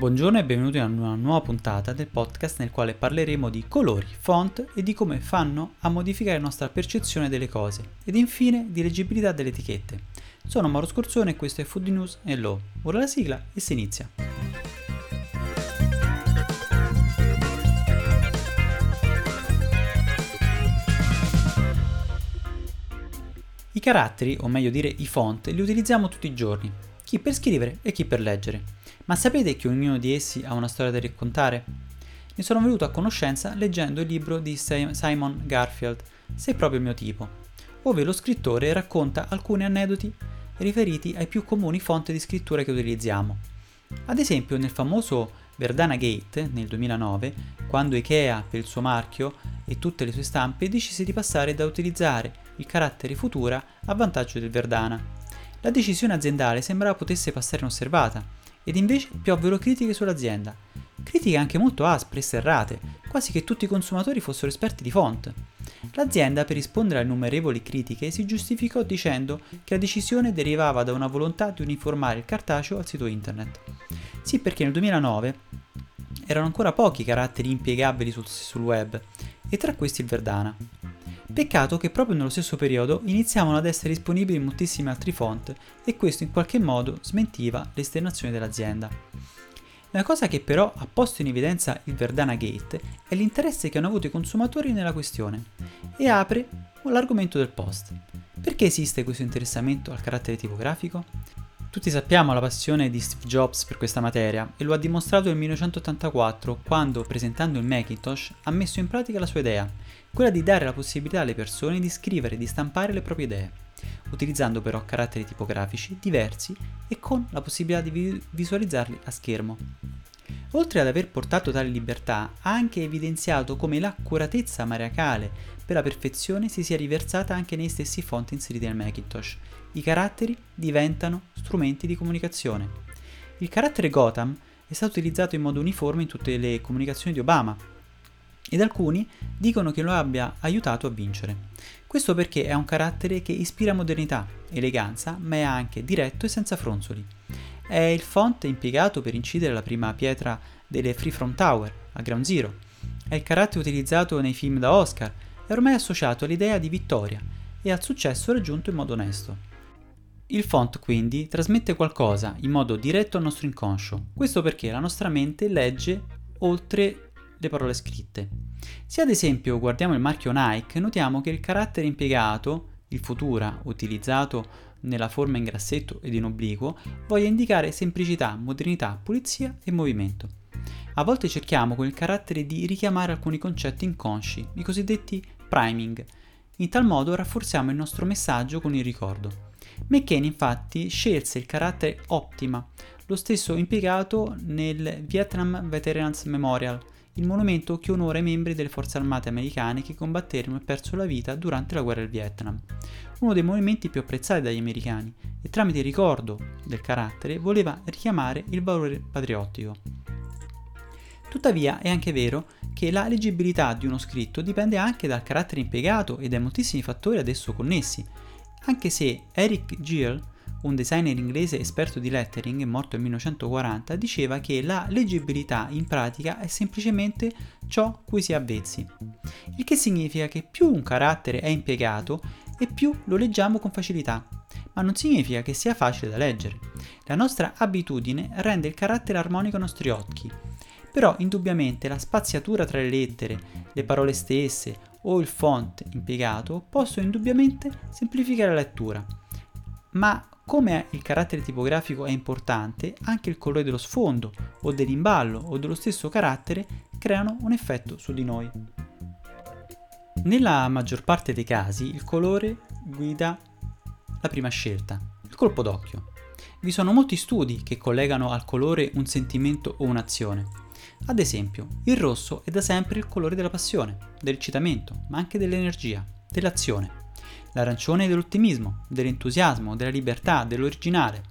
Buongiorno e benvenuti a una nuova puntata del podcast nel quale parleremo di colori, font e di come fanno a modificare la nostra percezione delle cose ed infine di leggibilità delle etichette. Sono Mauro Scorzone e questo è Food News e Law. Ora la sigla e si inizia. I caratteri, o meglio dire i font, li utilizziamo tutti i giorni, chi per scrivere e chi per leggere. Ma sapete che ognuno di essi ha una storia da raccontare? Ne sono venuto a conoscenza leggendo il libro di Simon Garfield, Sei proprio il mio tipo, dove lo scrittore racconta alcuni aneddoti riferiti ai più comuni fonti di scrittura che utilizziamo. Ad esempio, nel famoso Verdana Gate nel 2009, quando Ikea per il suo marchio e tutte le sue stampe decise di passare da utilizzare il carattere futura a vantaggio del Verdana. La decisione aziendale sembrava potesse passare inosservata, ed invece piovvero critiche sull'azienda. Critiche anche molto aspre e serrate, quasi che tutti i consumatori fossero esperti di font. L'azienda, per rispondere alle innumerevoli critiche, si giustificò dicendo che la decisione derivava da una volontà di uniformare il cartaceo al sito internet. Sì, perché nel 2009 erano ancora pochi i caratteri impiegabili sul, sul web, e tra questi il Verdana. Peccato che proprio nello stesso periodo iniziavano ad essere disponibili moltissimi altri font e questo in qualche modo smentiva le esternazioni dell'azienda. La cosa che però ha posto in evidenza il Verdana Gate è l'interesse che hanno avuto i consumatori nella questione e apre l'argomento del post. Perché esiste questo interessamento al carattere tipografico? Tutti sappiamo la passione di Steve Jobs per questa materia e lo ha dimostrato nel 1984 quando, presentando il Macintosh, ha messo in pratica la sua idea, quella di dare la possibilità alle persone di scrivere e di stampare le proprie idee, utilizzando però caratteri tipografici diversi e con la possibilità di visualizzarli a schermo. Oltre ad aver portato tale libertà, ha anche evidenziato come l'accuratezza maniacale per la perfezione si sia riversata anche nei stessi font inseriti nel Macintosh. I caratteri diventano strumenti di comunicazione. Il carattere Gotham è stato utilizzato in modo uniforme in tutte le comunicazioni di Obama, ed alcuni dicono che lo abbia aiutato a vincere. Questo perché è un carattere che ispira modernità, eleganza, ma è anche diretto e senza fronzoli. È il font impiegato per incidere la prima pietra delle Freefront Tower a Ground Zero. È il carattere utilizzato nei film da Oscar e ormai associato all'idea di vittoria e al successo raggiunto in modo onesto. Il font quindi trasmette qualcosa in modo diretto al nostro inconscio, questo perché la nostra mente legge oltre le parole scritte. Se ad esempio guardiamo il marchio Nike, notiamo che il carattere impiegato, il futura, utilizzato nella forma in grassetto ed in obliquo, voglia indicare semplicità, modernità, pulizia e movimento. A volte cerchiamo con il carattere di richiamare alcuni concetti inconsci, i cosiddetti priming. In tal modo rafforziamo il nostro messaggio con il ricordo. McCain infatti scelse il carattere Optima, lo stesso impiegato nel Vietnam Veterans Memorial, il monumento che onora i membri delle forze armate americane che combatterono e persero la vita durante la guerra del Vietnam, uno dei monumenti più apprezzati dagli americani, e tramite il ricordo del carattere voleva richiamare il valore patriottico. Tuttavia è anche vero che la leggibilità di uno scritto dipende anche dal carattere impiegato e dai moltissimi fattori ad esso connessi, anche se Eric Gill un designer inglese esperto di lettering, morto nel 1940, diceva che la leggibilità in pratica è semplicemente ciò cui si è avvezzi. Il che significa che più un carattere è impiegato e più lo leggiamo con facilità, ma non significa che sia facile da leggere. La nostra abitudine rende il carattere armonico ai nostri occhi, però indubbiamente la spaziatura tra le lettere, le parole stesse o il font impiegato possono indubbiamente semplificare la lettura. Ma come il carattere tipografico è importante, anche il colore dello sfondo o dell'imballo o dello stesso carattere creano un effetto su di noi. Nella maggior parte dei casi il colore guida la prima scelta, il colpo d'occhio. Vi sono molti studi che collegano al colore un sentimento o un'azione. Ad esempio, il rosso è da sempre il colore della passione, dell'eccitamento, ma anche dell'energia, dell'azione l'arancione dell'ottimismo, dell'entusiasmo, della libertà, dell'originale,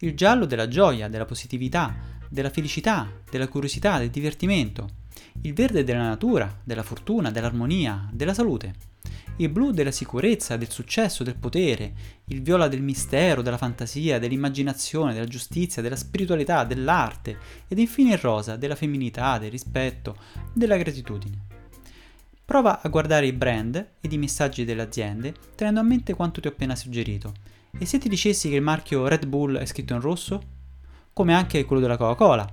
il giallo della gioia, della positività, della felicità, della curiosità, del divertimento, il verde della natura, della fortuna, dell'armonia, della salute, il blu della sicurezza, del successo, del potere, il viola del mistero, della fantasia, dell'immaginazione, della giustizia, della spiritualità, dell'arte. Ed infine il rosa della femminilità, del rispetto, della gratitudine. Prova a guardare i brand ed i messaggi delle aziende tenendo a mente quanto ti ho appena suggerito. E se ti dicessi che il marchio Red Bull è scritto in rosso? Come anche quello della Coca-Cola.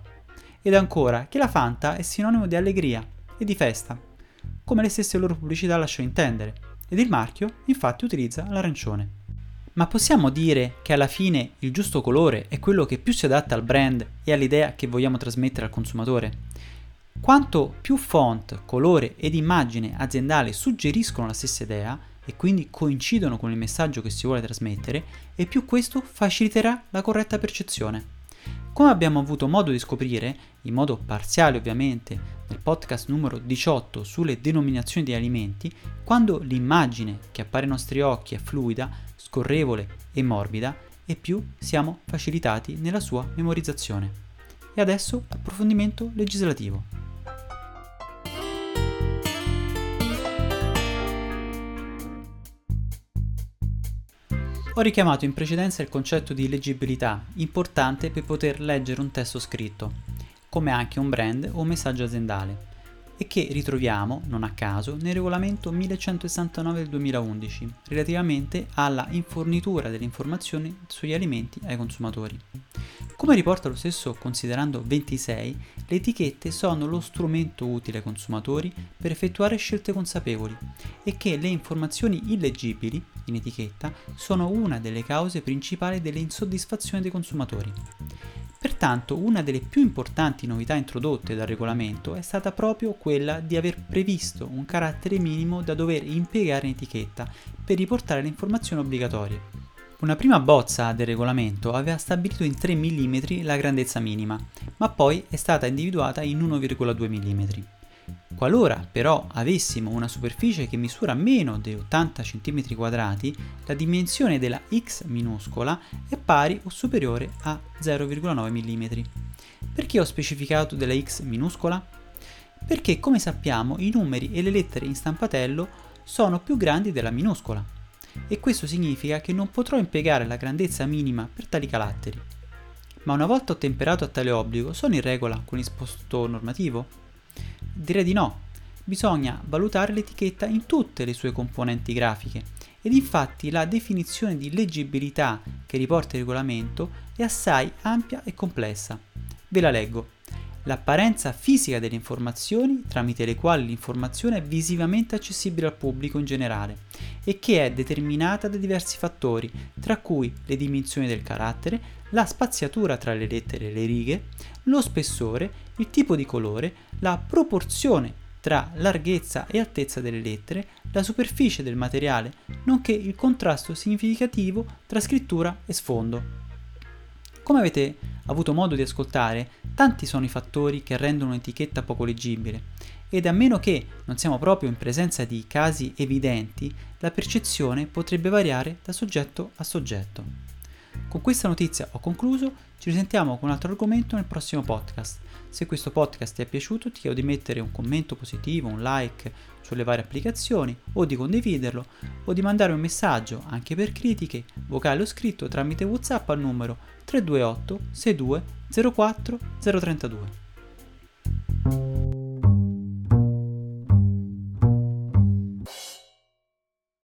Ed ancora che la Fanta è sinonimo di allegria e di festa, come le stesse loro pubblicità lasciano intendere ed il marchio infatti utilizza l'arancione. Ma possiamo dire che alla fine il giusto colore è quello che più si adatta al brand e all'idea che vogliamo trasmettere al consumatore? Quanto più font, colore ed immagine aziendale suggeriscono la stessa idea e quindi coincidono con il messaggio che si vuole trasmettere, e più questo faciliterà la corretta percezione. Come abbiamo avuto modo di scoprire, in modo parziale ovviamente, nel podcast numero 18 sulle denominazioni degli alimenti, quando l'immagine che appare ai nostri occhi è fluida, scorrevole e morbida, e più siamo facilitati nella sua memorizzazione. E adesso approfondimento legislativo. Ho richiamato in precedenza il concetto di leggibilità, importante per poter leggere un testo scritto, come anche un brand o un messaggio aziendale, e che ritroviamo, non a caso, nel regolamento 1169 del 2011, relativamente alla infornitura delle informazioni sugli alimenti ai consumatori. Come riporta lo stesso considerando 26, le etichette sono lo strumento utile ai consumatori per effettuare scelte consapevoli e che le informazioni illeggibili in etichetta sono una delle cause principali delle insoddisfazioni dei consumatori. Pertanto una delle più importanti novità introdotte dal regolamento è stata proprio quella di aver previsto un carattere minimo da dover impiegare in etichetta per riportare le informazioni obbligatorie. Una prima bozza del regolamento aveva stabilito in 3 mm la grandezza minima, ma poi è stata individuata in 1,2 mm. Qualora però avessimo una superficie che misura meno di 80 cm2, la dimensione della x minuscola è pari o superiore a 0,9 mm. Perché ho specificato della x minuscola? Perché come sappiamo i numeri e le lettere in stampatello sono più grandi della minuscola e questo significa che non potrò impiegare la grandezza minima per tali caratteri. Ma una volta ottemperato a tale obbligo, sono in regola con l'isposto normativo? Direi di no. Bisogna valutare l'etichetta in tutte le sue componenti grafiche ed infatti la definizione di leggibilità che riporta il regolamento è assai ampia e complessa. Ve la leggo l'apparenza fisica delle informazioni tramite le quali l'informazione è visivamente accessibile al pubblico in generale e che è determinata da diversi fattori, tra cui le dimensioni del carattere, la spaziatura tra le lettere e le righe, lo spessore, il tipo di colore, la proporzione tra larghezza e altezza delle lettere, la superficie del materiale, nonché il contrasto significativo tra scrittura e sfondo. Come avete avuto modo di ascoltare, tanti sono i fattori che rendono un'etichetta poco leggibile ed a meno che non siamo proprio in presenza di casi evidenti, la percezione potrebbe variare da soggetto a soggetto. Con questa notizia ho concluso, ci risentiamo con un altro argomento nel prossimo podcast. Se questo podcast ti è piaciuto ti chiedo di mettere un commento positivo, un like sulle varie applicazioni o di condividerlo o di mandare un messaggio anche per critiche, vocale o scritto tramite WhatsApp al numero 328 62 04 032.